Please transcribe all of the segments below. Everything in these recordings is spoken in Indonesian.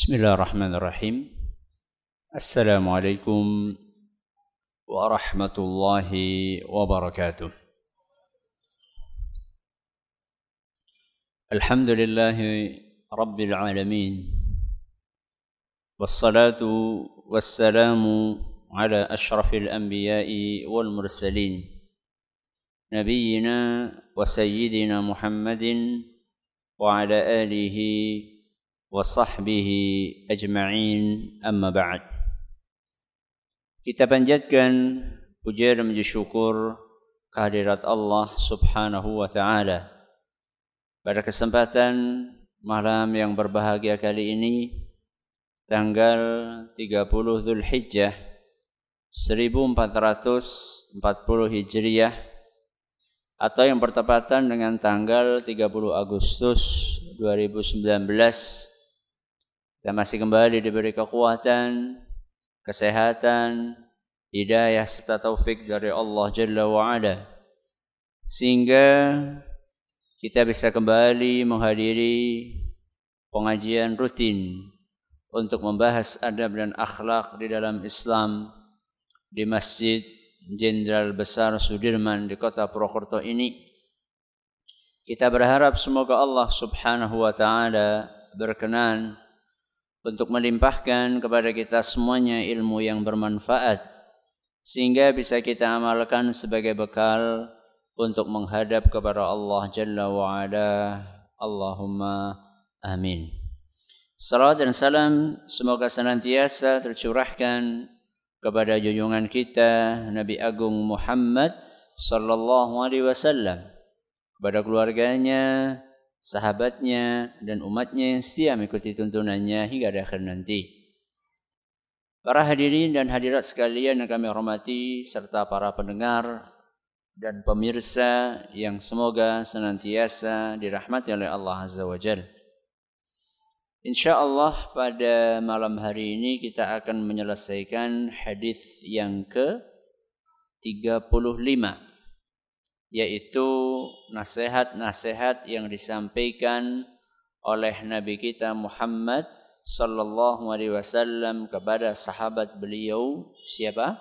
بسم الله الرحمن الرحيم. السلام عليكم ورحمة الله وبركاته. الحمد لله رب العالمين والصلاة والسلام على أشرف الأنبياء والمرسلين نبينا وسيدنا محمد وعلى آله وصحبه أجمعين أما بعد Kita panjatkan puja dan puji syukur kehadirat Allah Subhanahu wa taala. Pada kesempatan malam yang berbahagia kali ini tanggal 30 Zulhijjah 1440 Hijriah atau yang bertepatan dengan tanggal 30 Agustus 2019 kita masih kembali diberi kekuatan, kesehatan, hidayah serta taufik dari Allah Jalla wa'ala. Sehingga kita bisa kembali menghadiri pengajian rutin untuk membahas adab dan akhlak di dalam Islam di Masjid Jenderal Besar Sudirman di kota Purwokerto ini. Kita berharap semoga Allah Subhanahu wa taala berkenan untuk melimpahkan kepada kita semuanya ilmu yang bermanfaat sehingga bisa kita amalkan sebagai bekal untuk menghadap kepada Allah Jalla wa Ala. Allahumma amin. Salam dan salam semoga senantiasa tercurahkan kepada junjungan kita Nabi Agung Muhammad sallallahu alaihi wasallam kepada keluarganya, sahabatnya dan umatnya yang setia mengikuti tuntunannya hingga akhir nanti. Para hadirin dan hadirat sekalian yang kami hormati serta para pendengar dan pemirsa yang semoga senantiasa dirahmati oleh Allah Azza wa Jalla. InsyaAllah pada malam hari ini kita akan menyelesaikan hadis yang ke 35 yaitu nasihat-nasihat yang disampaikan oleh Nabi kita Muhammad sallallahu alaihi wasallam kepada sahabat beliau siapa?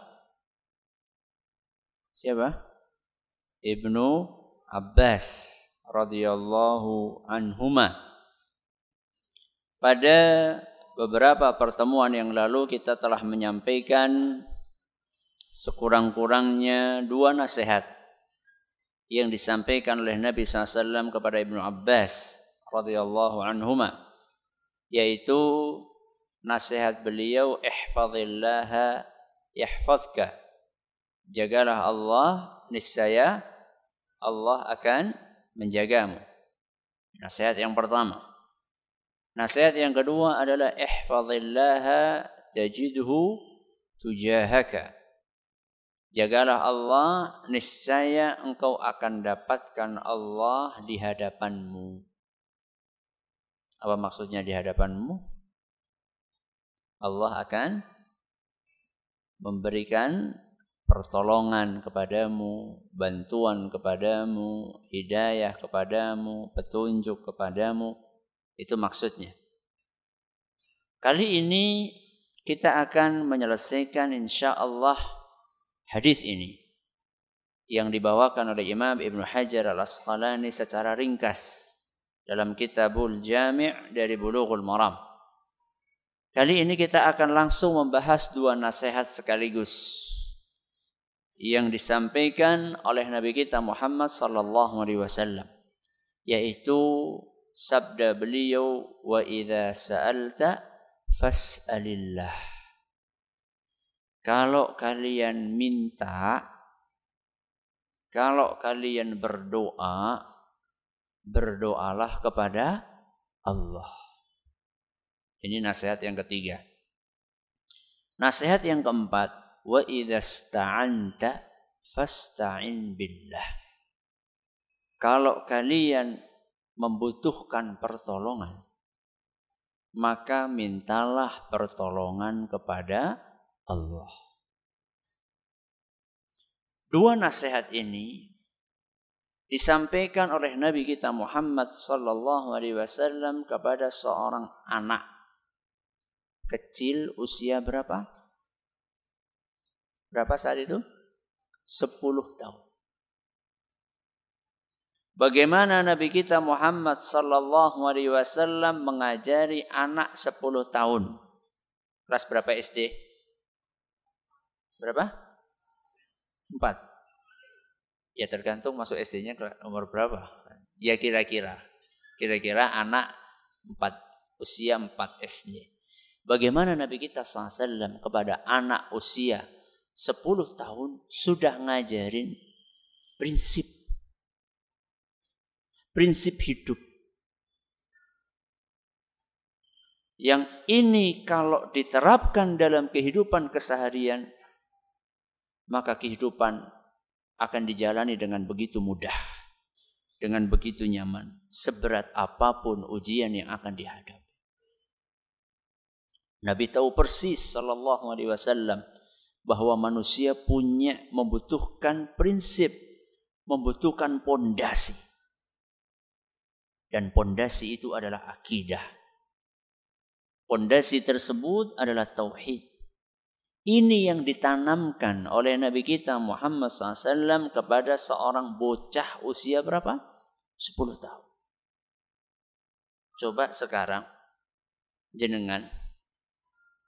Siapa? Ibnu Abbas radhiyallahu anhuma. Pada beberapa pertemuan yang lalu kita telah menyampaikan sekurang-kurangnya dua nasihat yang disampaikan oleh Nabi SAW kepada Ibnu Abbas radhiyallahu anhuma yaitu nasihat beliau ihfazillaha yahfazka. Jagalah Allah niscaya Allah akan menjagamu. Nasihat yang pertama. Nasihat yang kedua adalah ihfazillaha tajidhu tujahaka Jagalah Allah, niscaya engkau akan dapatkan Allah di hadapanmu. Apa maksudnya di hadapanmu? Allah akan memberikan pertolongan kepadamu, bantuan kepadamu, hidayah kepadamu, petunjuk kepadamu. Itu maksudnya. Kali ini kita akan menyelesaikan insya Allah hadis ini yang dibawakan oleh Imam Ibn Hajar Al-Asqalani secara ringkas dalam kitabul Jami' dari Bulughul Maram. Kali ini kita akan langsung membahas dua nasihat sekaligus yang disampaikan oleh Nabi kita Muhammad sallallahu alaihi wasallam yaitu sabda beliau wa idza sa'alta fas'alillah kalau kalian minta, kalau kalian berdoa, berdoalah kepada Allah. Ini nasihat yang ketiga. Nasihat yang keempat, wa idza fasta'in billah. Kalau kalian membutuhkan pertolongan, maka mintalah pertolongan kepada Allah. Dua nasihat ini disampaikan oleh Nabi kita Muhammad sallallahu alaihi wasallam kepada seorang anak kecil usia berapa? Berapa saat itu? 10 tahun. Bagaimana Nabi kita Muhammad sallallahu alaihi wasallam mengajari anak 10 tahun? Kelas berapa SD? Berapa? 4. Ya tergantung masuk SD-nya umur berapa. Ya kira-kira. Kira-kira anak 4 usia 4 SD. Bagaimana Nabi kita SAW kepada anak usia 10 tahun sudah ngajarin prinsip prinsip hidup. Yang ini kalau diterapkan dalam kehidupan keseharian, maka kehidupan akan dijalani dengan begitu mudah, dengan begitu nyaman, seberat apa pun ujian yang akan dihadapi. Nabi tahu persis sallallahu alaihi wasallam bahwa manusia punya membutuhkan prinsip, membutuhkan pondasi. Dan pondasi itu adalah akidah. Pondasi tersebut adalah tauhid. Ini yang ditanamkan oleh Nabi kita Muhammad SAW kepada seorang bocah usia berapa? 10 tahun. Coba sekarang jenengan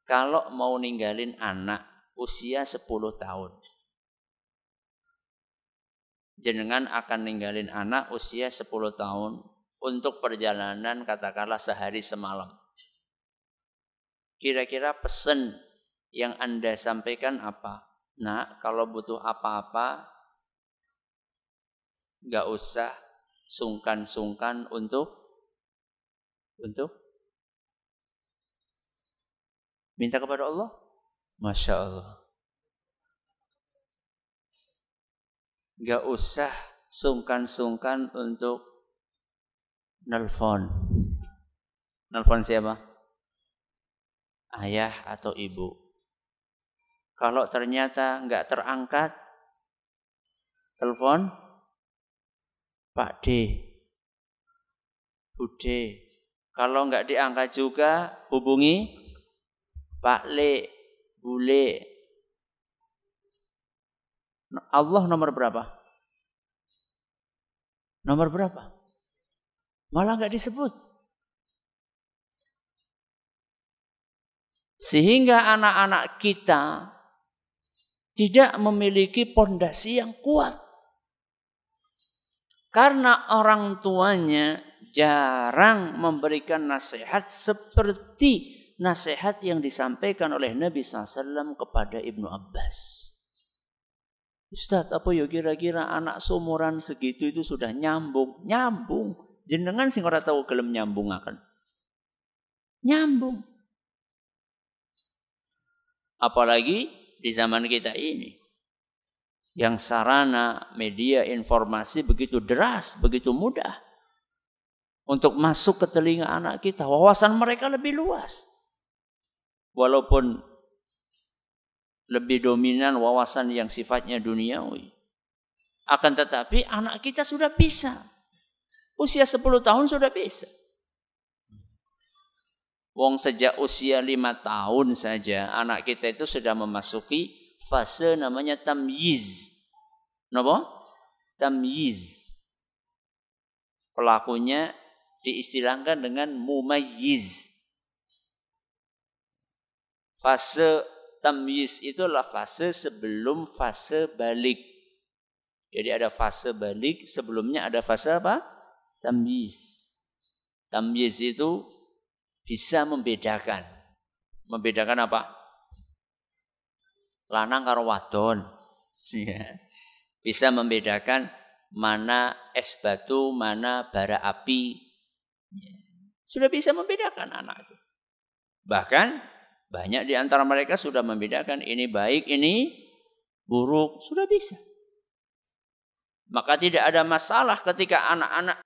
kalau mau ninggalin anak usia 10 tahun. Jenengan akan ninggalin anak usia 10 tahun untuk perjalanan katakanlah sehari semalam. Kira-kira pesan yang Anda sampaikan apa? Nah, kalau butuh apa-apa, nggak usah sungkan-sungkan untuk untuk minta kepada Allah. Masya Allah. Nggak usah sungkan-sungkan untuk nelfon. Nelfon siapa? Ayah atau ibu. Kalau ternyata nggak terangkat, telepon Pak D, Bude. Kalau nggak diangkat juga, hubungi Pak Le, Bule. Allah nomor berapa? Nomor berapa? Malah nggak disebut. Sehingga anak-anak kita tidak memiliki pondasi yang kuat. Karena orang tuanya jarang memberikan nasihat seperti nasihat yang disampaikan oleh Nabi SAW kepada Ibnu Abbas. Ustaz, apa ya kira-kira anak seumuran segitu itu sudah nyambung? Nyambung. Jenengan sing ora tahu gelem nyambungaken. Nyambung. Apalagi di zaman kita ini. Yang sarana media informasi begitu deras, begitu mudah. Untuk masuk ke telinga anak kita. Wawasan mereka lebih luas. Walaupun lebih dominan wawasan yang sifatnya duniawi. Akan tetapi anak kita sudah bisa Usia 10 tahun sudah bisa. Wong sejak usia lima tahun saja anak kita itu sudah memasuki fase namanya tamyiz. Napa? Tamyiz. Pelakunya diistilahkan dengan mumayyiz. Fase tamyiz itulah fase sebelum fase balik. Jadi ada fase balik, sebelumnya ada fase apa? tamyiz. Tamyiz itu bisa membedakan. Membedakan apa? Lanang karo wadon. Iya. Bisa membedakan mana es batu, mana bara api. Iya. Sudah bisa membedakan anak itu. Bahkan banyak di antara mereka sudah membedakan ini baik, ini buruk. Sudah bisa. Maka tidak ada masalah ketika anak-anak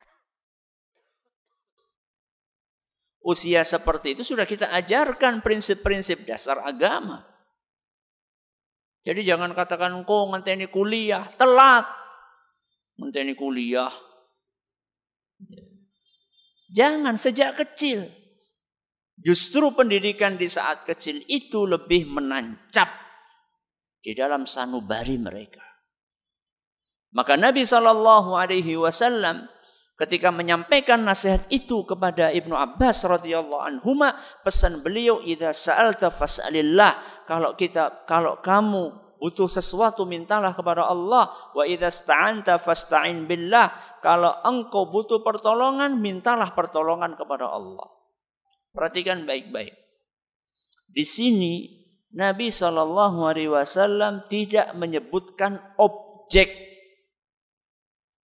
usia seperti itu sudah kita ajarkan prinsip-prinsip dasar agama. Jadi jangan katakan kok ngenteni kuliah, telat. Ngenteni kuliah. Jangan sejak kecil. Justru pendidikan di saat kecil itu lebih menancap di dalam sanubari mereka. Maka Nabi Shallallahu Alaihi Wasallam ketika menyampaikan nasihat itu kepada Ibnu Abbas radhiyallahu anhu, pesan beliau, "Idza sa'alta fas'alillah." Kalau kita kalau kamu butuh sesuatu mintalah kepada Allah. Wa idza sta'anta fasta'in billah. Kalau engkau butuh pertolongan, mintalah pertolongan kepada Allah. Perhatikan baik-baik. Di sini Nabi Shallallahu Alaihi Wasallam tidak menyebutkan objek.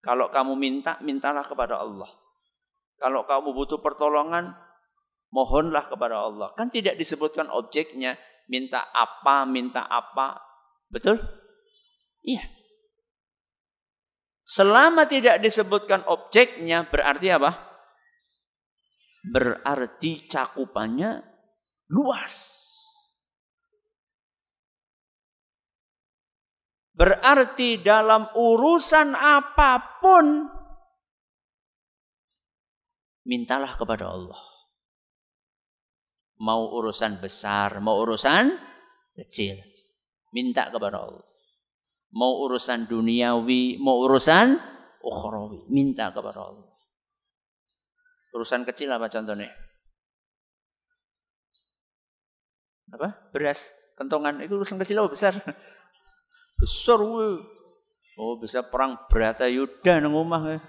Kalau kamu minta, mintalah kepada Allah. Kalau kamu butuh pertolongan, mohonlah kepada Allah. Kan tidak disebutkan objeknya, minta apa, minta apa. Betul? Iya. Selama tidak disebutkan objeknya, berarti apa? berarti cakupannya luas. Berarti dalam urusan apa pun mintalah kepada Allah. Mau urusan besar, mau urusan kecil, minta kepada Allah. Mau urusan duniawi, mau urusan ukhrawi, minta kepada Allah. Urusan kecil apa contohnya? Apa? Beras, kentongan. Itu urusan kecil apa besar? Besar we. Oh bisa perang berata yuda nang omah.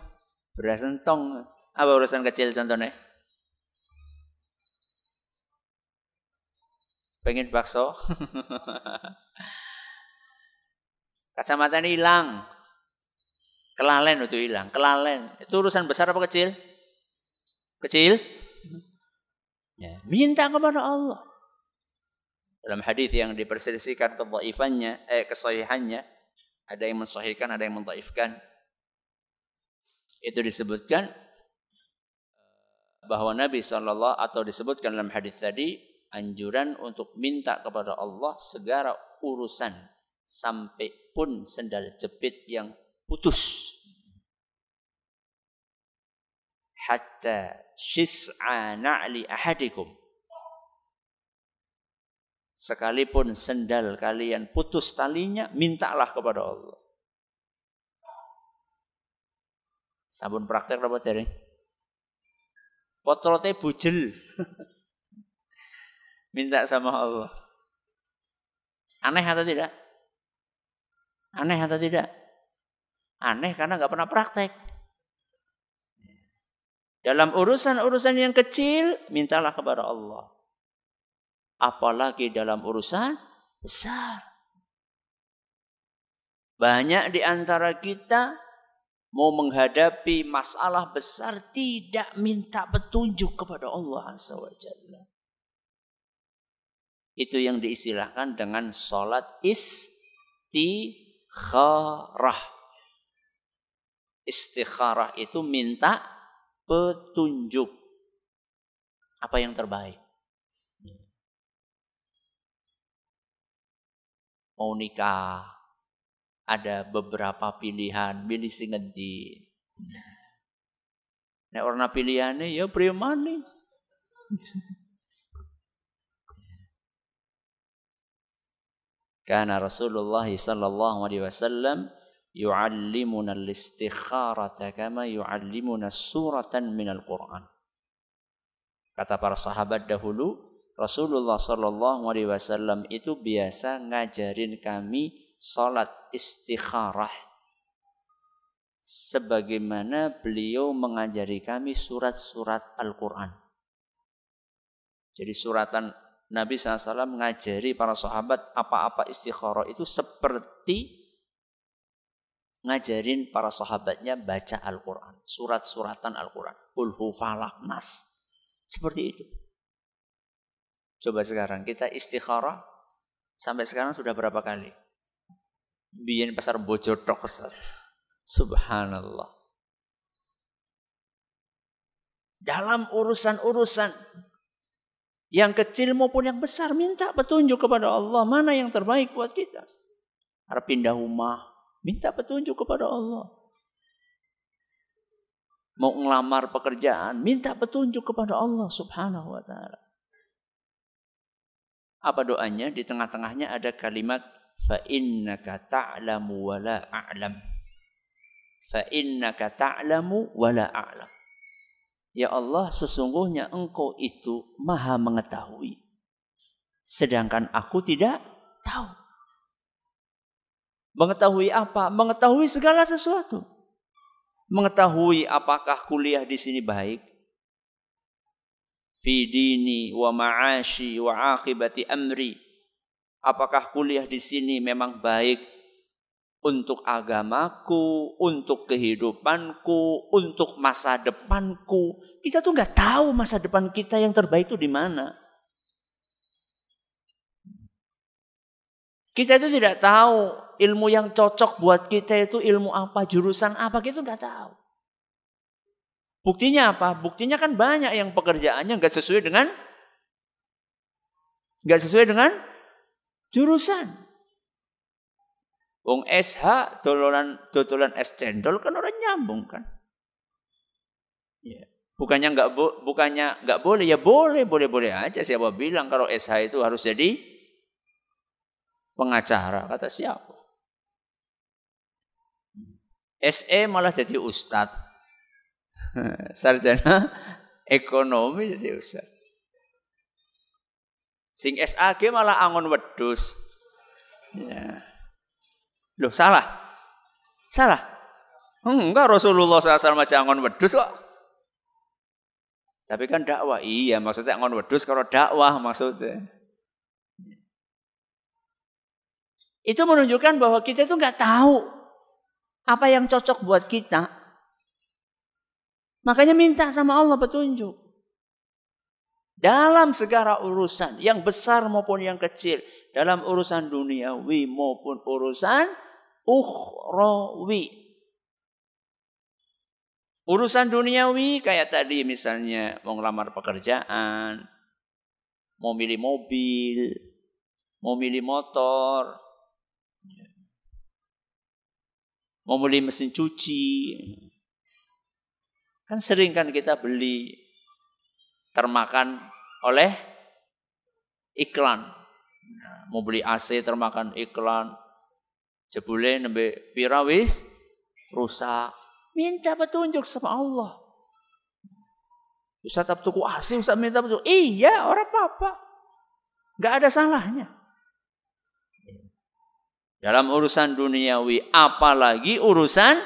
Beras entong. Apa urusan kecil contohnya? Pengen bakso? Kacamata ini hilang. Kelalen itu hilang. Kelalen. Itu urusan besar apa kecil? Kecil? Ya, minta kepada Allah. Dalam hadis yang diperselisihkan kedhaifannya, eh kesahihannya, ada yang mensahihkan, ada yang mendhaifkan. Itu disebutkan bahwa Nabi SAW atau disebutkan dalam hadis tadi anjuran untuk minta kepada Allah segala urusan sampai pun sendal jepit yang putus hatta shis'a na'li ahadikum. Sekalipun sendal kalian putus talinya, mintalah kepada Allah. Sabun praktek apa dari? Potrote bujel. Minta sama Allah. Aneh atau tidak? Aneh atau tidak? Aneh karena nggak pernah praktek. Dalam urusan-urusan yang kecil, mintalah kepada Allah. Apalagi dalam urusan besar. Banyak di antara kita mau menghadapi masalah besar tidak minta petunjuk kepada Allah SWT. Itu yang diistilahkan dengan sholat istikharah. Istikharah itu minta petunjuk apa yang terbaik. Mau nikah, ada beberapa pilihan, pilih sing ngendi. Nek warna pilihannya ya pria mana? Karena Rasulullah sallallahu alaihi wasallam yu'allimuna al-istikharata kama yu'allimuna suratan minal Qur'an. Kata para sahabat dahulu, Rasulullah sallallahu alaihi wasallam itu biasa ngajarin kami salat istikharah sebagaimana beliau mengajari kami surat-surat Al-Quran. Jadi suratan Nabi SAW mengajari para sahabat apa-apa istikharah itu seperti ngajarin para sahabatnya baca Al-Quran. Surat-suratan Al-Quran. Ulhu falak nas. Seperti itu. Coba sekarang kita istikharah. Sampai sekarang sudah berapa kali? Biar pasar bojor tok. Subhanallah. Dalam urusan-urusan yang kecil maupun yang besar minta petunjuk kepada Allah mana yang terbaik buat kita. Harap pindah rumah, Minta petunjuk kepada Allah. Mau ngelamar pekerjaan, minta petunjuk kepada Allah subhanahu wa ta'ala. Apa doanya? Di tengah-tengahnya ada kalimat fa innaka ta'lamu wa la a'lam. Fa innaka ta'lamu wa la a'lam. Ya Allah, sesungguhnya engkau itu maha mengetahui. Sedangkan aku tidak tahu. Mengetahui apa? Mengetahui segala sesuatu. Mengetahui apakah kuliah di sini baik. Fi dini wa ma'ashi wa akibati amri. Apakah kuliah di sini memang baik untuk agamaku, untuk kehidupanku, untuk masa depanku. Kita tuh nggak tahu masa depan kita yang terbaik itu di mana. Kita itu tidak tahu ilmu yang cocok buat kita itu ilmu apa, jurusan apa, kita nggak tahu. Buktinya apa? Buktinya kan banyak yang pekerjaannya nggak sesuai dengan nggak sesuai dengan jurusan. Wong SH dololan dodolan es cendol kan orang nyambung kan. Ya. Bukannya nggak bo, bukannya nggak boleh ya boleh boleh boleh aja siapa bilang kalau SH itu harus jadi pengacara kata siapa? SE malah jadi ustadz. Sarjana ekonomi jadi ustadz. Sing SAG malah angon wedus. Ya. Loh salah? Salah? Enggak Rasulullah SAW macam angon wedus kok. Tapi kan dakwah. Iya maksudnya angon wedus kalau dakwah maksudnya. Itu menunjukkan bahwa kita itu nggak tahu apa yang cocok buat kita. Makanya minta sama Allah petunjuk. Dalam segala urusan, yang besar maupun yang kecil. Dalam urusan duniawi maupun urusan ukhrawi. Urusan duniawi kayak tadi misalnya mau ngelamar pekerjaan, mau milih mobil, mau milih motor, mau milih mesin cuci. Kan sering kan kita beli termakan oleh iklan. Mau beli AC termakan iklan, Jebule nembe pira wis rusak. Minta petunjuk sama Allah. Ustaz tak tuku AC, Ustaz minta petunjuk. Iya, orang apa-apa. Gak ada salahnya. Dalam urusan duniawi, apalagi urusan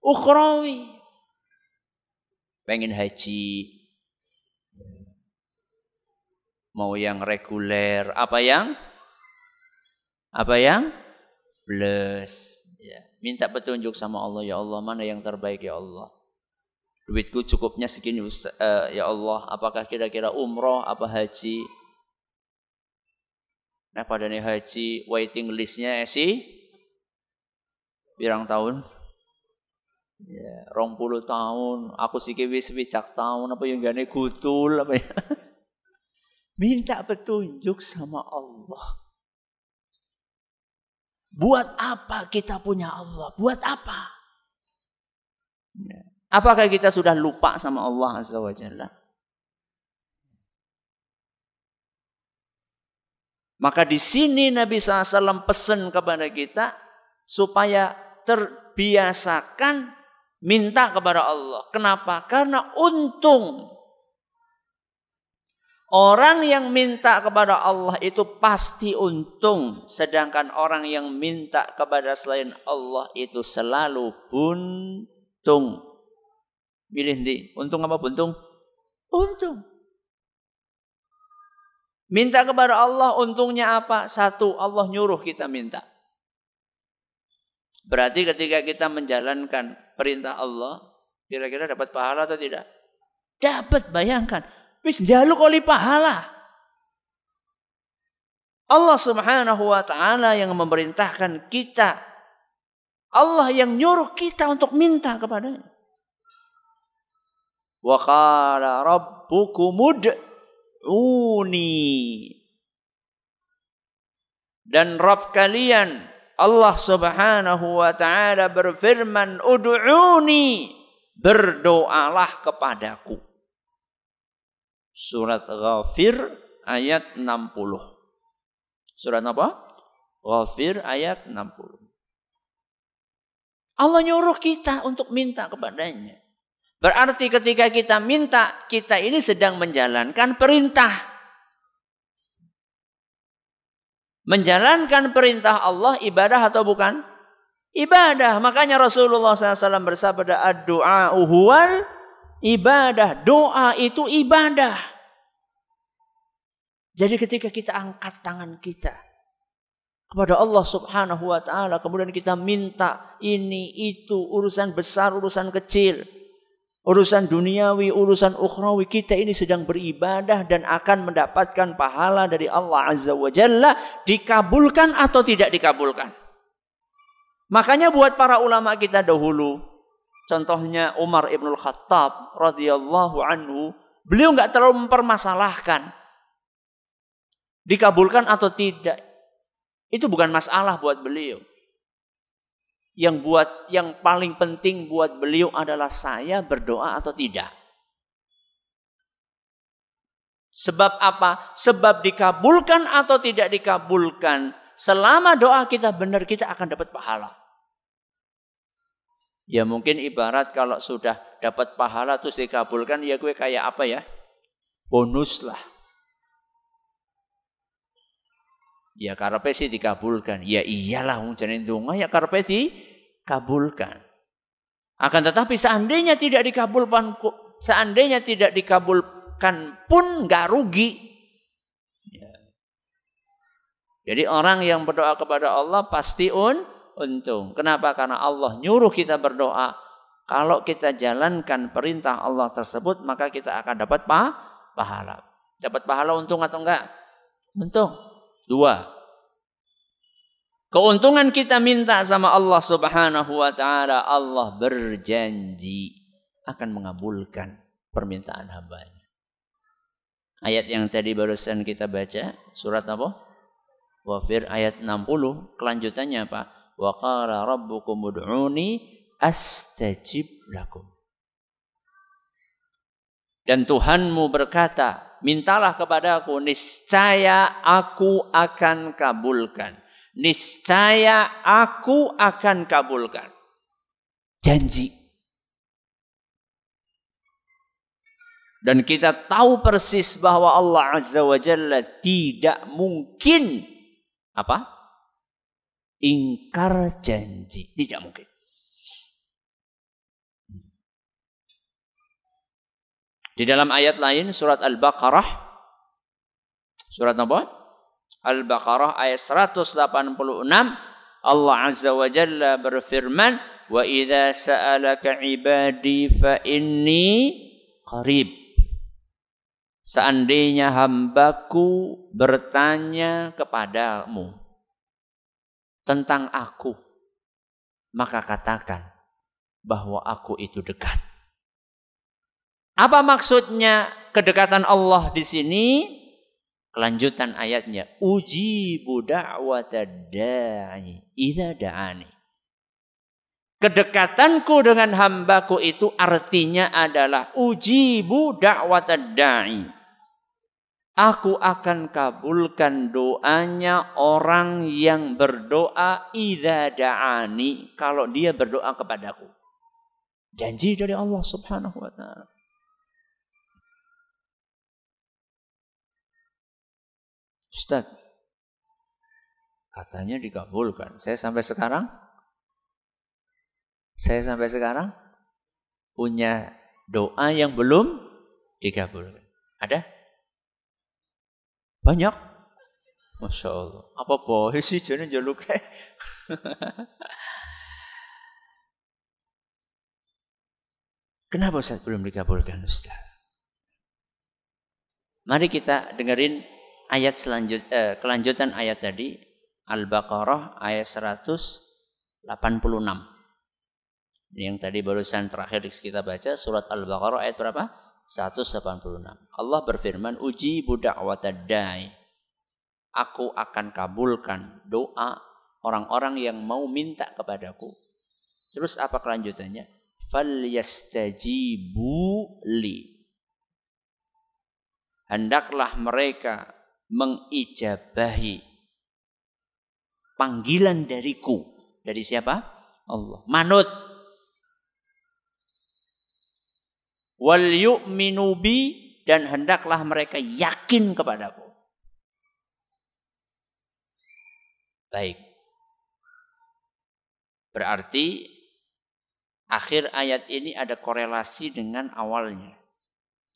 ukhrawi. Pengen haji, mau yang reguler, apa yang? Apa yang? Plus. Ya. minta petunjuk sama Allah. Ya Allah mana yang terbaik ya Allah? Duitku cukupnya segini uh, ya Allah. Apakah kira-kira umroh? Apa haji? Nah pada nih haji waiting listnya sih birang tahun ya rong puluh tahun aku sih wis wicak tahun apa yang gane gutul apa ya minta petunjuk sama Allah Buat apa kita punya Allah? Buat apa? Ya. Apakah kita sudah lupa sama Allah Azza wa Jalla? Maka di sini Nabi SAW pesan kepada kita supaya terbiasakan minta kepada Allah. Kenapa? Karena untung Orang yang minta kepada Allah itu pasti untung, sedangkan orang yang minta kepada selain Allah itu selalu buntung. Milih di untung apa buntung? Untung. Minta kepada Allah untungnya apa? Satu, Allah nyuruh kita minta. Berarti ketika kita menjalankan perintah Allah, kira-kira dapat pahala atau tidak? Dapat, bayangkan. Wis jaluk oleh pahala. Allah Subhanahu wa taala yang memerintahkan kita. Allah yang nyuruh kita untuk minta kepadanya. Wa qala rabbukum ud'uni. Dan Rabb kalian Allah Subhanahu wa taala berfirman, "Ud'uni." Berdoalah kepadaku. Surat Ghafir ayat 60. Surat apa? Ghafir ayat 60. Allah nyuruh kita untuk minta kepadanya. Berarti ketika kita minta, kita ini sedang menjalankan perintah. Menjalankan perintah Allah ibadah atau bukan? Ibadah. Makanya Rasulullah SAW bersabda, uhuwal ibadah. Doa itu ibadah. Jadi ketika kita angkat tangan kita, kepada Allah Subhanahu wa taala kemudian kita minta ini itu urusan besar urusan kecil urusan duniawi urusan ukhrawi kita ini sedang beribadah dan akan mendapatkan pahala dari Allah Azza wa Jalla. Dikabulkan atau tidak dikabulkan? Makanya buat para ulama kita dahulu contohnya Umar Ibnul Khattab radhiyallahu anhu beliau nggak terlalu mempermasalahkan dikabulkan atau tidak. Itu bukan masalah buat beliau. Yang buat yang paling penting buat beliau adalah saya berdoa atau tidak. Sebab apa? Sebab dikabulkan atau tidak dikabulkan. Selama doa kita benar kita akan dapat pahala. Ya mungkin ibarat kalau sudah dapat pahala terus dikabulkan ya gue kayak apa ya? Bonus lah. Ya karepe sih dikabulkan. Ya iyalah jeneng donga ya karepe dikabulkan. Akan tetapi seandainya tidak dikabulkan seandainya tidak dikabulkan pun nggak rugi. Ya. Jadi orang yang berdoa kepada Allah pasti un untung. Kenapa? Karena Allah nyuruh kita berdoa. Kalau kita jalankan perintah Allah tersebut, maka kita akan dapat pahala. Dapat pahala untung atau enggak? Untung. Dua. Keuntungan kita minta sama Allah Subhanahu wa taala, Allah berjanji akan mengabulkan permintaan hambanya. Ayat yang tadi barusan kita baca, surat apa? Wafir ayat 60, kelanjutannya apa? Wa qala rabbukum ud'uni astajib lakum. Dan Tuhanmu berkata, mintalah kepadaku, niscaya aku akan kabulkan. Niscaya aku akan kabulkan. Janji. Dan kita tahu persis bahwa Allah Azza wa Jalla tidak mungkin apa? Ingkar janji. Tidak mungkin. Di dalam ayat lain surat Al-Baqarah surat apa? Al-Baqarah ayat 186 Allah Azza wa Jalla berfirman wa idza sa'alaka ibadi fa inni qarib Seandainya hambaku bertanya kepadamu tentang aku, maka katakan bahwa aku itu dekat. Apa maksudnya kedekatan Allah di sini? Kelanjutan ayatnya, uji da'wata da'i idza da'ani. Kedekatanku dengan hambaku itu artinya adalah uji da'wata da'i. Aku akan kabulkan doanya orang yang berdoa idza da'ani kalau dia berdoa kepadaku. Janji dari Allah Subhanahu wa taala. Ustaz, katanya dikabulkan. Saya sampai sekarang, saya sampai sekarang punya doa yang belum dikabulkan. Ada? Banyak? Masya Allah. Apa boleh sih jadi jaluk Kenapa Ustaz belum dikabulkan Ustaz? Mari kita dengerin ayat selanjut eh, kelanjutan ayat tadi Al-Baqarah ayat 186. Ini yang tadi barusan terakhir kita baca surat Al-Baqarah ayat berapa? 186. Allah berfirman, "Uji budak watadai." Aku akan kabulkan doa orang-orang yang mau minta kepadaku. Terus apa kelanjutannya? Falyastajibu li. Hendaklah mereka mengijabahi Panggilan dariku. Dari siapa? Allah. Manut. Wal yu'minu bi dan hendaklah mereka yakin kepadaku. Baik. Berarti akhir ayat ini ada korelasi dengan awalnya.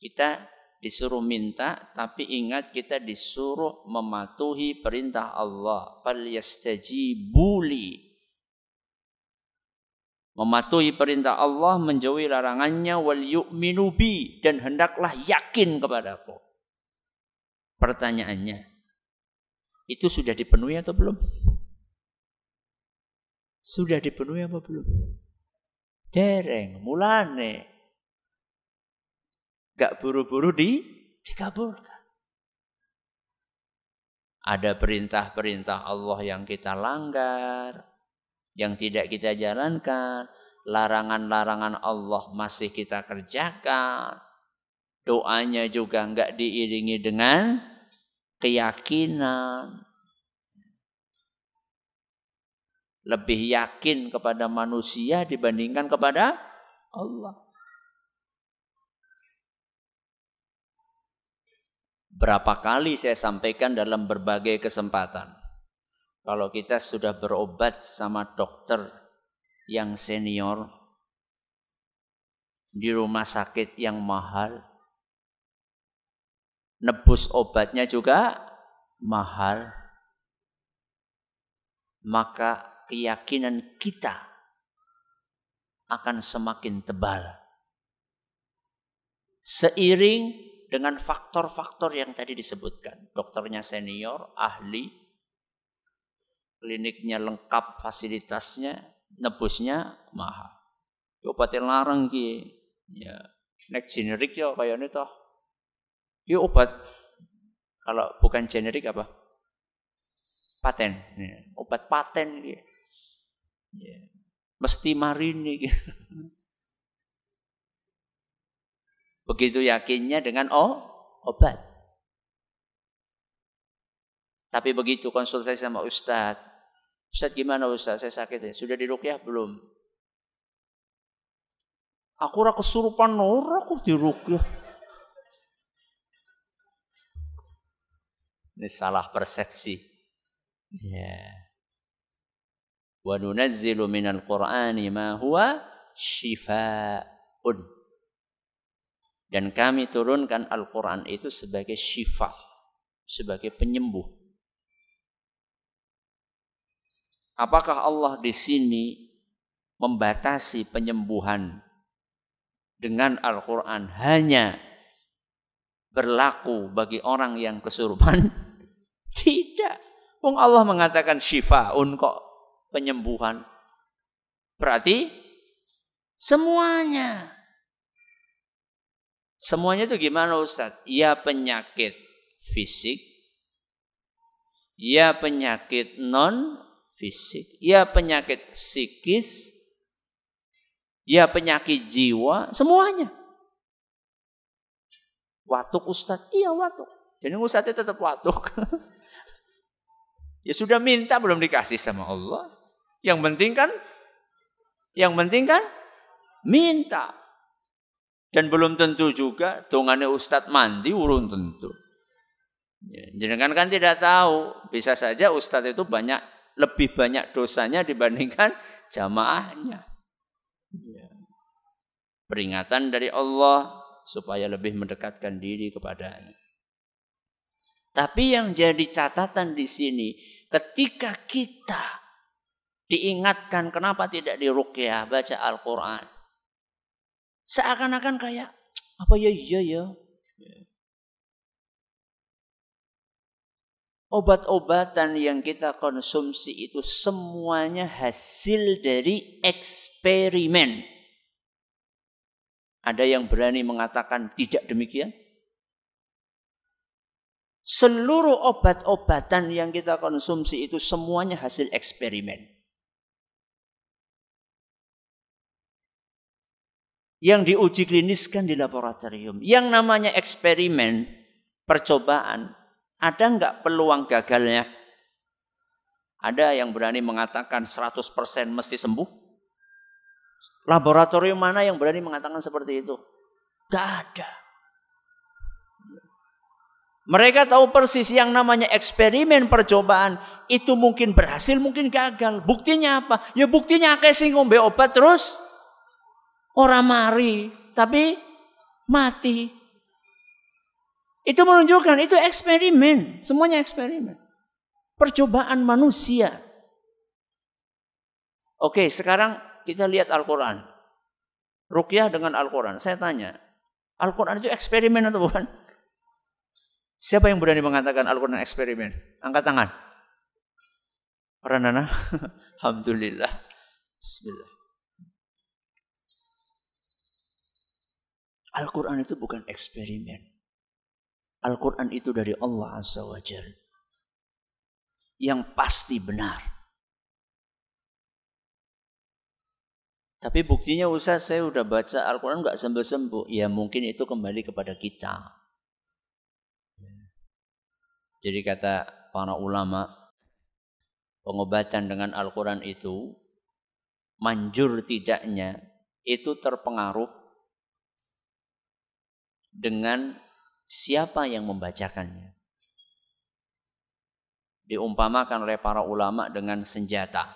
Kita disuruh minta, tapi ingat kita disuruh mematuhi perintah Allah. Falyastajibuli. Mematuhi perintah Allah, menjauhi larangannya, wal yu'minu bi, dan hendaklah yakin kepadaku. Pertanyaannya, itu sudah dipenuhi atau belum? Sudah dipenuhi apa belum? Dereng, mulane Gak buru-buru di dikabulkan. Ada perintah-perintah Allah yang kita langgar, yang tidak kita jalankan, larangan-larangan Allah masih kita kerjakan. Doanya juga enggak diiringi dengan keyakinan. Lebih yakin kepada manusia dibandingkan kepada Allah. Berapa kali saya sampaikan dalam berbagai kesempatan. Kalau kita sudah berobat sama dokter yang senior di rumah sakit yang mahal, nebus obatnya juga mahal, maka keyakinan kita akan semakin tebal. Seiring dengan faktor-faktor yang tadi disebutkan. Dokternya senior, ahli, kliniknya lengkap, fasilitasnya, nebusnya mahal. Obatnya larang ki. Ya, nek generik ya ini toh. Ki obat kalau bukan generik apa? Paten. Ya, obat paten ki. Ya. Mesti marini ki. Begitu yakinnya dengan oh, obat. Tapi begitu konsultasi sama Ustadz. Ustadz gimana Ustadz? Saya sakit ya. Sudah dirukyah belum? Aku ora kesurupan ora aku dirukyah. Ini salah persepsi. Ya. Yeah. Wa nunazzilu minal Qur'ani ma huwa shifaa'un. Dan kami turunkan Al-Quran itu sebagai syifa, sebagai penyembuh. Apakah Allah di sini membatasi penyembuhan dengan Al-Quran hanya berlaku bagi orang yang kesurupan? Tidak. Wong Allah mengatakan syifaun kok penyembuhan. Berarti semuanya Semuanya itu gimana Ustaz? Ya penyakit fisik, ya penyakit non fisik, ya penyakit psikis, ya penyakit jiwa, semuanya. Watuk Ustaz, iya watuk. Jadi Ustaznya tetap watuk. ya sudah minta belum dikasih sama Allah. Yang penting kan, yang penting kan minta. Dan belum tentu juga tungane Ustadz mandi urun tentu. Ya, jenengan kan tidak tahu, bisa saja Ustadz itu banyak lebih banyak dosanya dibandingkan jamaahnya. Ya. Peringatan dari Allah supaya lebih mendekatkan diri kepadanya. Tapi yang jadi catatan di sini, ketika kita diingatkan kenapa tidak dirukyah baca Al-Quran. Seakan-akan kayak apa ya iya ya. Obat-obatan yang kita konsumsi itu semuanya hasil dari eksperimen. Ada yang berani mengatakan tidak demikian? Seluruh obat-obatan yang kita konsumsi itu semuanya hasil eksperimen. Yang diuji kliniskan di laboratorium. Yang namanya eksperimen, percobaan, ada nggak peluang gagalnya? Ada yang berani mengatakan 100% mesti sembuh? Laboratorium mana yang berani mengatakan seperti itu? Gak ada. Mereka tahu persis yang namanya eksperimen percobaan itu mungkin berhasil, mungkin gagal. Buktinya apa? Ya buktinya kayak sing ngombe obat terus orang mari, tapi mati. Itu menunjukkan itu eksperimen, semuanya eksperimen. Percobaan manusia. Oke, sekarang kita lihat Al-Quran. Rukyah dengan Al-Quran. Saya tanya, Al-Quran itu eksperimen atau bukan? Siapa yang berani mengatakan Al-Quran eksperimen? Angkat tangan. Orang nana? Alhamdulillah. Bismillah. Al-Quran itu bukan eksperimen. Al-Quran itu dari Allah Azza wa Jal. Yang pasti benar. Tapi buktinya usah saya udah baca Al-Quran nggak sembuh-sembuh. Ya mungkin itu kembali kepada kita. Jadi kata para ulama, pengobatan dengan Al-Quran itu manjur tidaknya itu terpengaruh dengan siapa yang membacakannya. Diumpamakan oleh para ulama dengan senjata.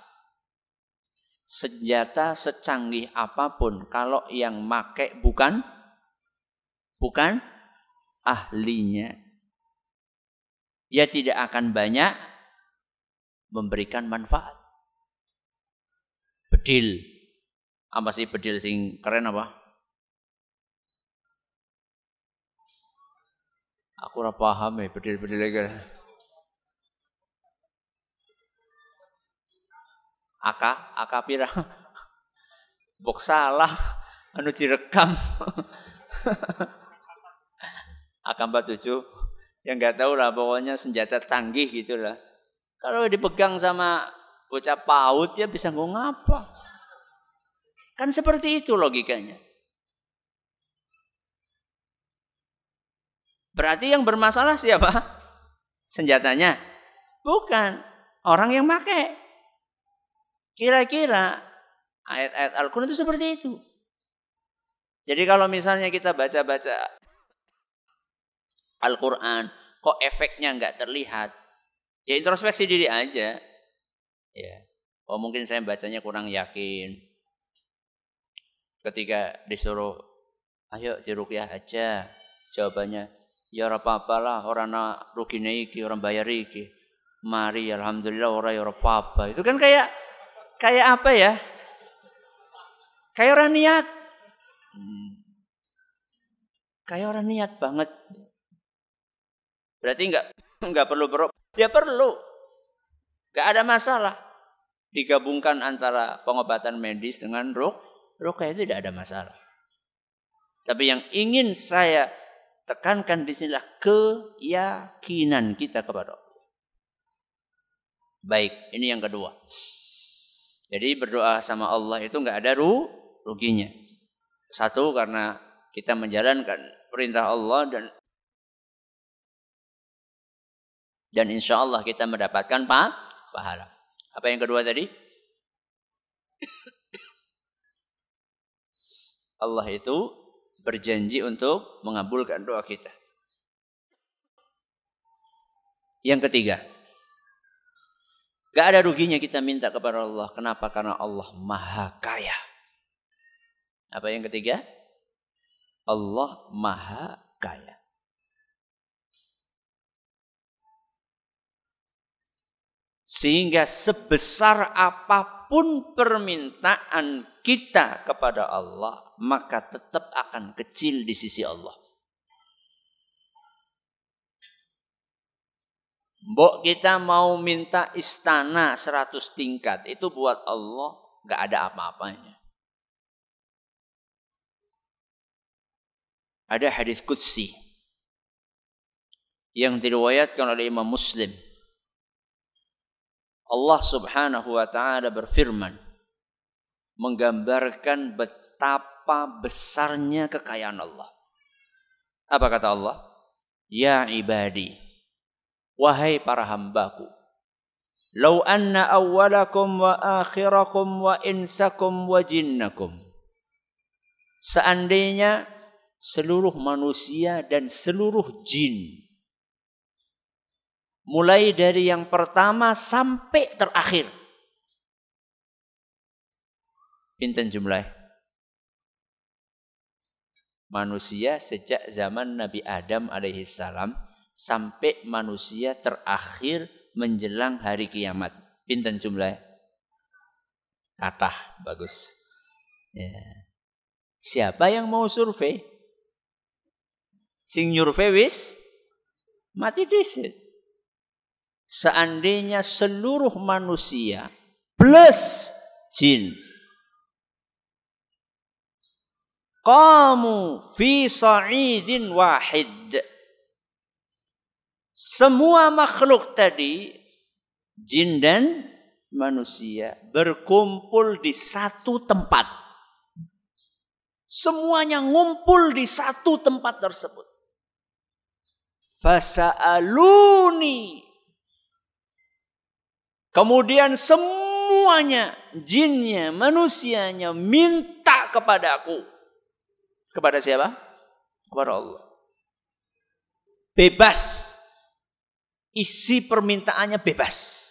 Senjata secanggih apa pun kalau yang make bukan bukan ahlinya ia tidak akan banyak memberikan manfaat. Bedil. Apa sih bedil sing keren apa? Aku ora paham ya bedil-bedil lagi. Aka, aka pira? Bok salah, anu direkam. Aka 47 yang nggak tahu lah pokoknya senjata canggih gitulah. Kalau dipegang sama bocah paut ya bisa ngomong apa? Kan seperti itu logikanya. Berarti yang bermasalah siapa? Senjatanya? Bukan. Orang yang pakai. Kira-kira ayat-ayat Al-Quran itu seperti itu. Jadi kalau misalnya kita baca-baca Al-Quran, kok efeknya nggak terlihat, ya introspeksi diri aja. Ya, oh mungkin saya bacanya kurang yakin. Ketika disuruh, ayo dirukyah aja, jawabannya, ya apa-apa lah, orang nak rugi iki, orang bayar iki. Mari, alhamdulillah orang ya apa-apa. Itu kan kayak kayak apa ya? Kayak orang niat. Hmm. Kayak orang niat banget. Berarti enggak enggak perlu berobat. Ya perlu. Enggak ada masalah. Digabungkan antara pengobatan medis dengan ruk, rukyah itu tidak ada masalah. Tapi yang ingin saya tekankan di sinilah keyakinan kita kepada Allah. Baik, ini yang kedua. Jadi berdoa sama Allah itu enggak ada ru, ruginya. Satu karena kita menjalankan perintah Allah dan dan insya Allah kita mendapatkan pa pahala. Apa yang kedua tadi? Allah itu berjanji untuk mengabulkan doa kita. Yang ketiga, gak ada ruginya kita minta kepada Allah. Kenapa? Karena Allah maha kaya. Apa yang ketiga? Allah maha kaya. Sehingga sebesar apa pun permintaan kita kepada Allah, maka tetap akan kecil di sisi Allah. Mbok kita mau minta istana 100 tingkat, itu buat Allah gak ada apa-apanya. Ada hadis Qudsi yang diriwayatkan oleh Imam Muslim Allah Subhanahu wa taala berfirman menggambarkan betapa besarnya kekayaan Allah. Apa kata Allah? Ya ibadi, wahai para hambaku, Lau anna awwalakum wa akhirakum wa insakum wa jinnakum. Seandainya seluruh manusia dan seluruh jin. Mulai dari yang pertama sampai terakhir. Pinten jumlah. Manusia sejak zaman Nabi Adam alaihissalam sampai manusia terakhir menjelang hari kiamat. Pinten jumlah? Kata bagus. Ya. Siapa yang mau survei? Sing nyurvei wis mati disit. Seandainya seluruh manusia plus jin kamu fi sa'idin wahid semua makhluk tadi, jin dan manusia, berkumpul di satu tempat. Semuanya ngumpul di satu tempat tersebut. Fasa'aluni. Kemudian semuanya, jinnya, manusianya minta kepada aku. Kepada siapa? Kepada Allah. Bebas isi permintaannya bebas.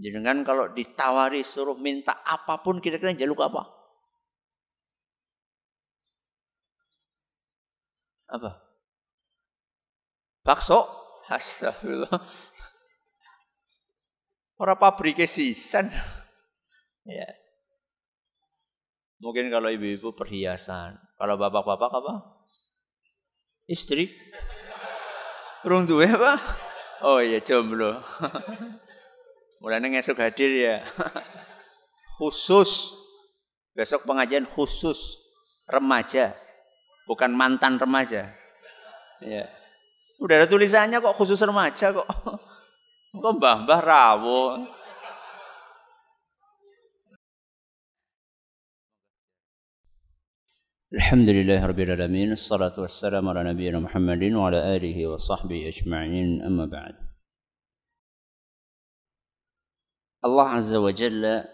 Jadi kan kalau ditawari suruh minta apa pun kira-kira jaluk apa? Apa? Bakso? Astagfirullah. Orang pabrik sisan. Ya. Mungkin kalau ibu-ibu perhiasan. Kalau bapak-bapak apa? Istri. Urung duwe apa? Oh iya jomblo. Mulane ngesuk hadir ya. khusus. Besok pengajian khusus remaja. Bukan mantan remaja. Ya. Udah ada tulisannya kok khusus remaja kok. Kok mbah-mbah rawuh. الحمد لله رب العالمين الصلاة والسلام على نبينا محمد وعلى آله وصحبه أجمعين أما بعد Allah Azza wa Jalla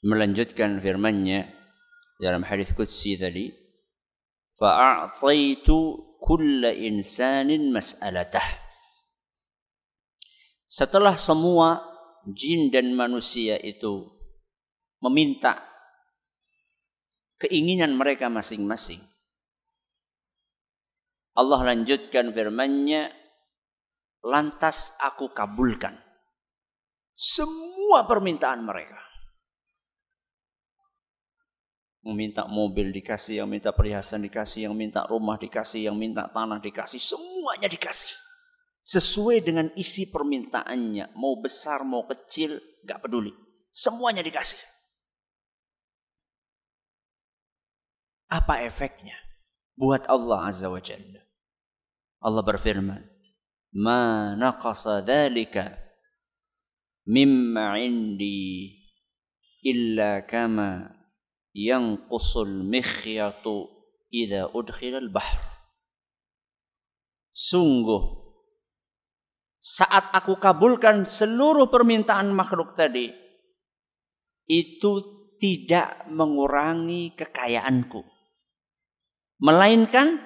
melanjutkan firman-Nya dalam hadis qudsi tadi fa'a'taitu kulla insanin mas'alatah Setelah semua jin dan manusia itu meminta keinginan mereka masing-masing. Allah lanjutkan firman-Nya, lantas aku kabulkan semua permintaan mereka. Meminta mobil dikasih, yang minta perhiasan dikasih, yang minta rumah dikasih, yang minta tanah dikasih, semuanya dikasih. Sesuai dengan isi permintaannya, mau besar mau kecil, gak peduli. Semuanya dikasih. Apa efeknya buat Allah Azza wa Jalla? Allah berfirman, "Ma naqasa dzalika mimma indi illa kama yanqusul mikhyatu idza udkhila al-bahr." Sungguh saat aku kabulkan seluruh permintaan makhluk tadi itu tidak mengurangi kekayaanku melainkan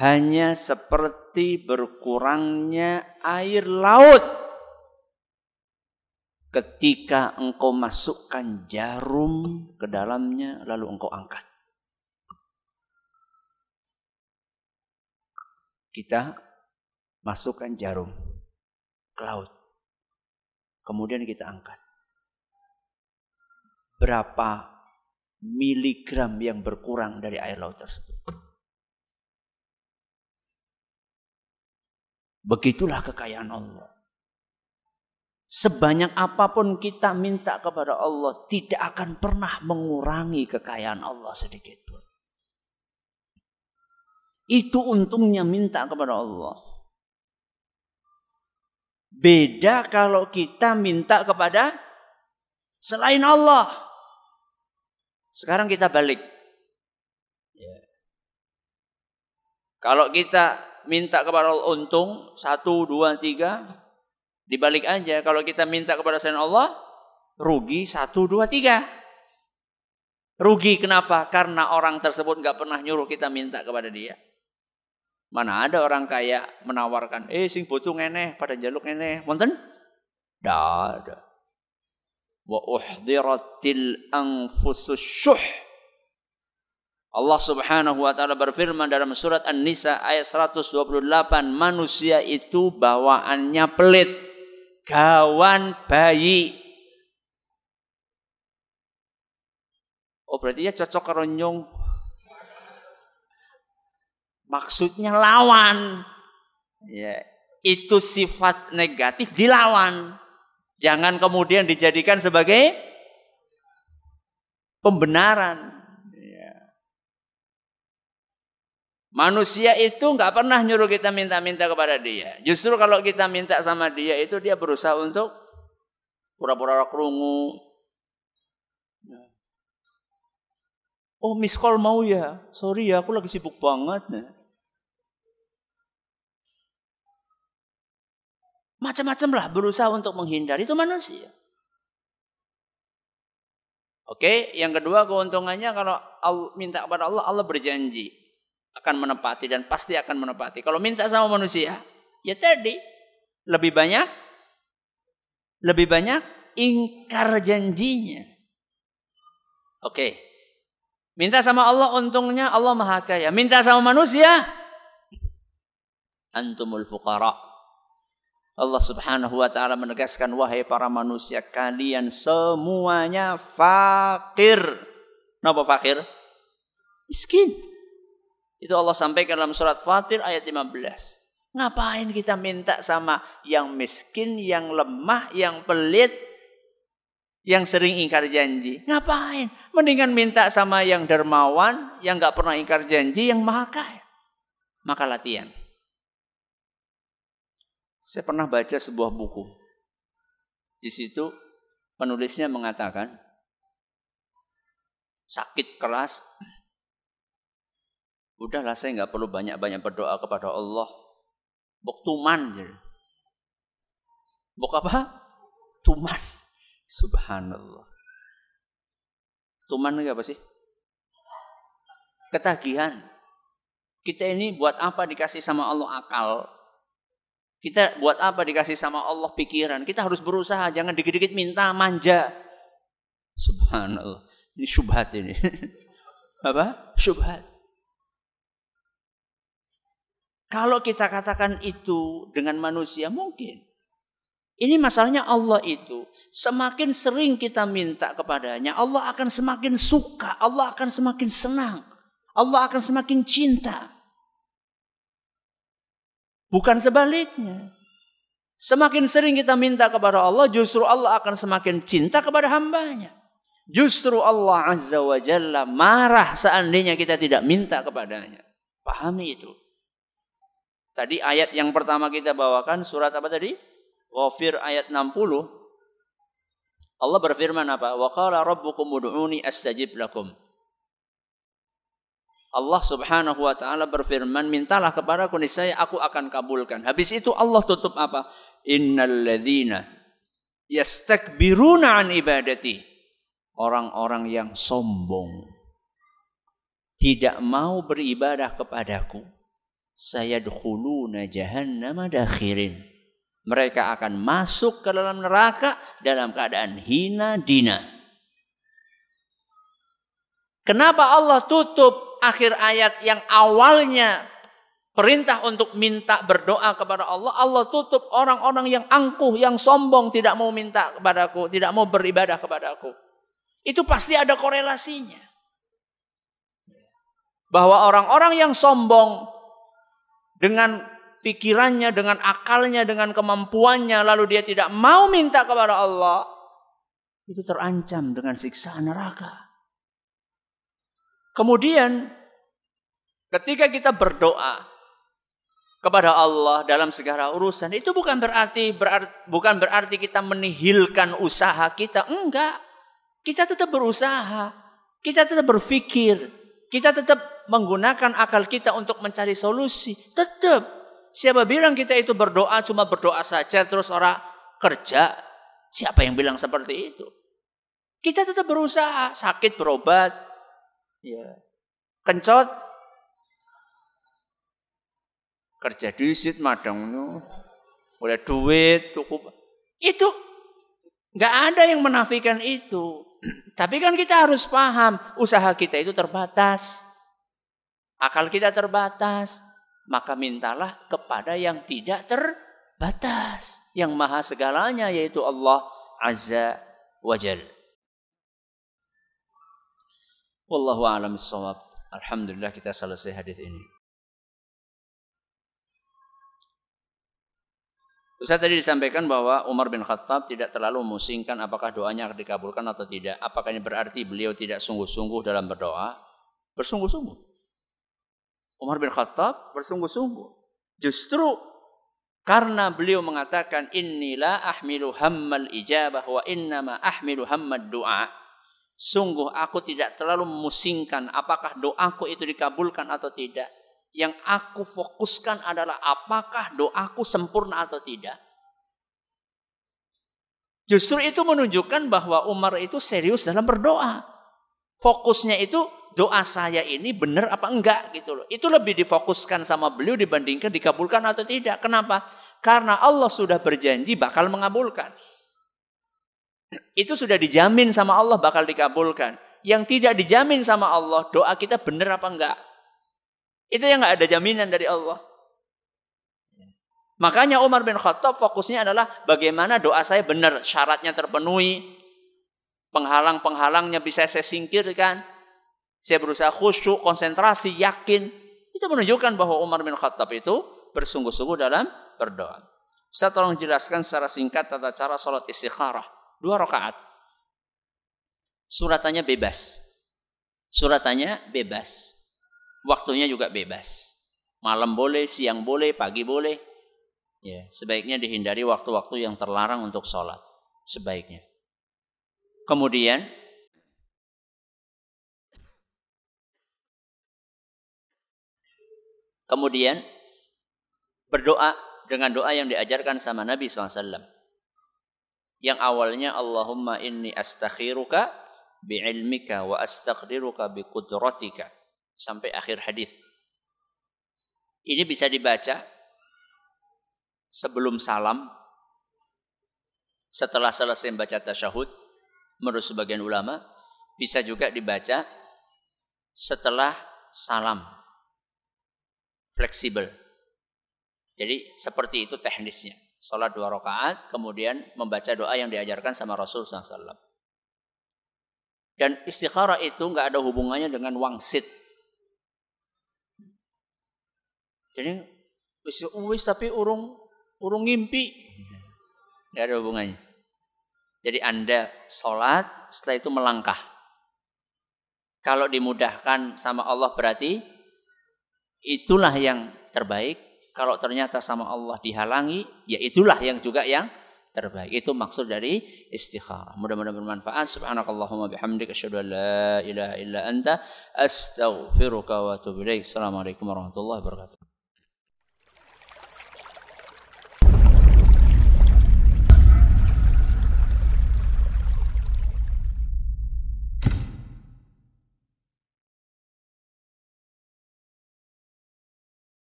hanya seperti berkurangnya air laut ketika engkau masukkan jarum ke dalamnya lalu engkau angkat. Kita masukkan jarum ke laut. Kemudian kita angkat. Berapa miligram yang berkurang dari air laut tersebut. Begitulah kekayaan Allah. Sebanyak apa pun kita minta kepada Allah, tidak akan pernah mengurangi kekayaan Allah sedikit pun. Itu untungnya minta kepada Allah. Beda kalau kita minta kepada selain Allah. Sekarang kita balik. Ya. Kalau kita minta kepada Allah untung, satu, dua, tiga, Dibalik aja, kalau kita minta kepada selain Allah, rugi satu, dua, tiga. Rugi kenapa? Karena orang tersebut nggak pernah nyuruh kita minta kepada dia. Mana ada orang kaya menawarkan, eh sing butuh ngene pada jaluk ngene, monten? Tidak ada. Wa uhdiratil anfusus syuh. Allah Subhanahu wa taala berfirman dalam surat An-Nisa ayat 128, manusia itu bawaannya pelit, gawan bayi. Oh berarti ya cocok karo nyung. Maksudnya lawan. Ya, itu sifat negatif dilawan. Jangan kemudian dijadikan sebagai pembenaran. Manusia itu nggak pernah nyuruh kita minta-minta kepada dia. Justru kalau kita minta sama dia itu dia berusaha untuk pura-pura kerungu. Oh miss call mau ya? Sorry ya aku lagi sibuk banget. Nah. Macam-macam lah berusaha untuk menghindar. Itu manusia. Oke, yang kedua keuntungannya kalau minta kepada Allah, Allah berjanji akan menepati dan pasti akan menepati. Kalau minta sama manusia, ya tadi lebih banyak lebih banyak ingkar janjinya. Oke. Minta sama Allah untungnya Allah Maha Kaya. Minta sama manusia antumul fuqara. Allah Subhanahu wa taala menegaskan wahai para manusia kalian semuanya fakir. Kenapa fakir? Miskin. Itu Allah sampaikan dalam surat Fatir ayat 15. Ngapain kita minta sama yang miskin, yang lemah, yang pelit, yang sering ingkar janji? Ngapain? Mendingan minta sama yang dermawan, yang gak pernah ingkar janji, yang maha kaya. Maka latihan. Saya pernah baca sebuah buku. Di situ penulisnya mengatakan, sakit keras Udahlah saya nggak perlu banyak-banyak berdoa kepada Allah. Bok tuman. Bok apa? Tuman. Subhanallah. Tuman itu apa sih? Ketagihan. Kita ini buat apa dikasih sama Allah akal? Kita buat apa dikasih sama Allah pikiran? Kita harus berusaha, jangan dikit-dikit minta manja. Subhanallah. Ini syubhat ini. apa? Syubhat. Kalau kita katakan itu dengan manusia mungkin. Ini masalahnya Allah itu semakin sering kita minta kepadanya, Allah akan semakin suka, Allah akan semakin senang, Allah akan semakin cinta. Bukan sebaliknya. Semakin sering kita minta kepada Allah, justru Allah akan semakin cinta kepada hambanya. Justru Allah Azza wa Jalla marah seandainya kita tidak minta kepadanya. Pahami itu. Tadi ayat yang pertama kita bawakan surat apa tadi? Ghafir ayat 60. Allah berfirman apa? Wa qala rabbukum ud'uni astajib lakum. Allah Subhanahu wa taala berfirman, "Mintalah kepadaku niscaya aku akan kabulkan." Habis itu Allah tutup apa? Innal ladzina yastakbiruna an ibadati. Orang-orang yang sombong tidak mau beribadah kepadaku saya sayadkhuluna jahannam dakhirin. Mereka akan masuk ke dalam neraka dalam keadaan hina dina. Kenapa Allah tutup akhir ayat yang awalnya perintah untuk minta berdoa kepada Allah, Allah tutup orang-orang yang angkuh, yang sombong, tidak mau minta kepadaku, tidak mau beribadah kepadaku. Itu pasti ada korelasinya. Bahwa orang-orang yang sombong, dengan pikirannya, dengan akalnya, dengan kemampuannya, lalu dia tidak mau minta kepada Allah, itu terancam dengan siksa neraka. Kemudian, ketika kita berdoa kepada Allah dalam segala urusan, itu bukan berarti, berarti bukan berarti kita menihilkan usaha kita, enggak. Kita tetap berusaha, kita tetap berpikir, kita tetap menggunakan akal kita untuk mencari solusi. Tetap. Siapa bilang kita itu berdoa cuma berdoa saja terus orang kerja. Siapa yang bilang seperti itu? Kita tetap berusaha, sakit berobat, ya. kencot, kerja disit madang oleh duit cukup. Itu nggak ada yang menafikan itu. Tapi kan kita harus paham, usaha kita itu terbatas. Akal kita terbatas, maka mintalah kepada yang tidak terbatas, yang maha segalanya yaitu Allah Azza wa Jal. Wallahu a'lam. Alhamdulillah kita selesai hadis ini. Ustaz tadi disampaikan bahwa Umar bin Khattab tidak terlalu memusingkan apakah doanya dikabulkan atau tidak. Apakah ini berarti beliau tidak sungguh-sungguh dalam berdoa? Bersungguh-sungguh. Umar bin Khattab bersungguh-sungguh. Justru karena beliau mengatakan inilah ahmilu hammal ijabah wa innama ahmilu hammad doa. Sungguh aku tidak terlalu memusingkan apakah doaku itu dikabulkan atau tidak. Yang aku fokuskan adalah apakah doaku sempurna atau tidak. Justru itu menunjukkan bahwa Umar itu serius dalam berdoa. Fokusnya itu doa saya ini benar apa enggak gitu loh. Itu lebih difokuskan sama beliau dibandingkan dikabulkan atau tidak. Kenapa? Karena Allah sudah berjanji bakal mengabulkan. Itu sudah dijamin sama Allah bakal dikabulkan. Yang tidak dijamin sama Allah, doa kita benar apa enggak. Itu yang enggak ada jaminan dari Allah. Makanya Umar bin Khattab fokusnya adalah bagaimana doa saya benar, syaratnya terpenuhi, penghalang-penghalangnya bisa saya singkirkan, saya berusaha khusyuk, konsentrasi, yakin. Itu menunjukkan bahwa Umar bin Khattab itu bersungguh-sungguh dalam berdoa. Saya tolong jelaskan secara singkat tata cara sholat istikharah. Dua rakaat. Suratannya bebas. Suratannya bebas. Waktunya juga bebas. Malam boleh, siang boleh, pagi boleh. Ya, sebaiknya dihindari waktu-waktu yang terlarang untuk sholat. Sebaiknya. Kemudian Kemudian berdoa dengan doa yang diajarkan sama Nabi SAW. Yang awalnya Allahumma inni astakhiruka bi'ilmika wa astaqdiruka biqudratika. Sampai akhir hadis. Ini bisa dibaca sebelum salam, setelah selesai membaca tasyahud, menurut sebagian ulama, bisa juga dibaca setelah salam fleksibel. Jadi seperti itu teknisnya. Salat dua rakaat, kemudian membaca doa yang diajarkan sama Rasul SAW. Dan istikharah itu nggak ada hubungannya dengan wangsit. Jadi wis, wis tapi urung urung ngimpi. Nggak ada hubungannya. Jadi Anda sholat, setelah itu melangkah. Kalau dimudahkan sama Allah berarti itulah yang terbaik. Kalau ternyata sama Allah dihalangi, ya itulah yang juga yang terbaik. Itu maksud dari istikharah. Mudah-mudahan bermanfaat. Subhanakallahumma bihamdika asyhadu an la ilaha illa anta astaghfiruka wa atubu. Assalamualaikum warahmatullahi wabarakatuh.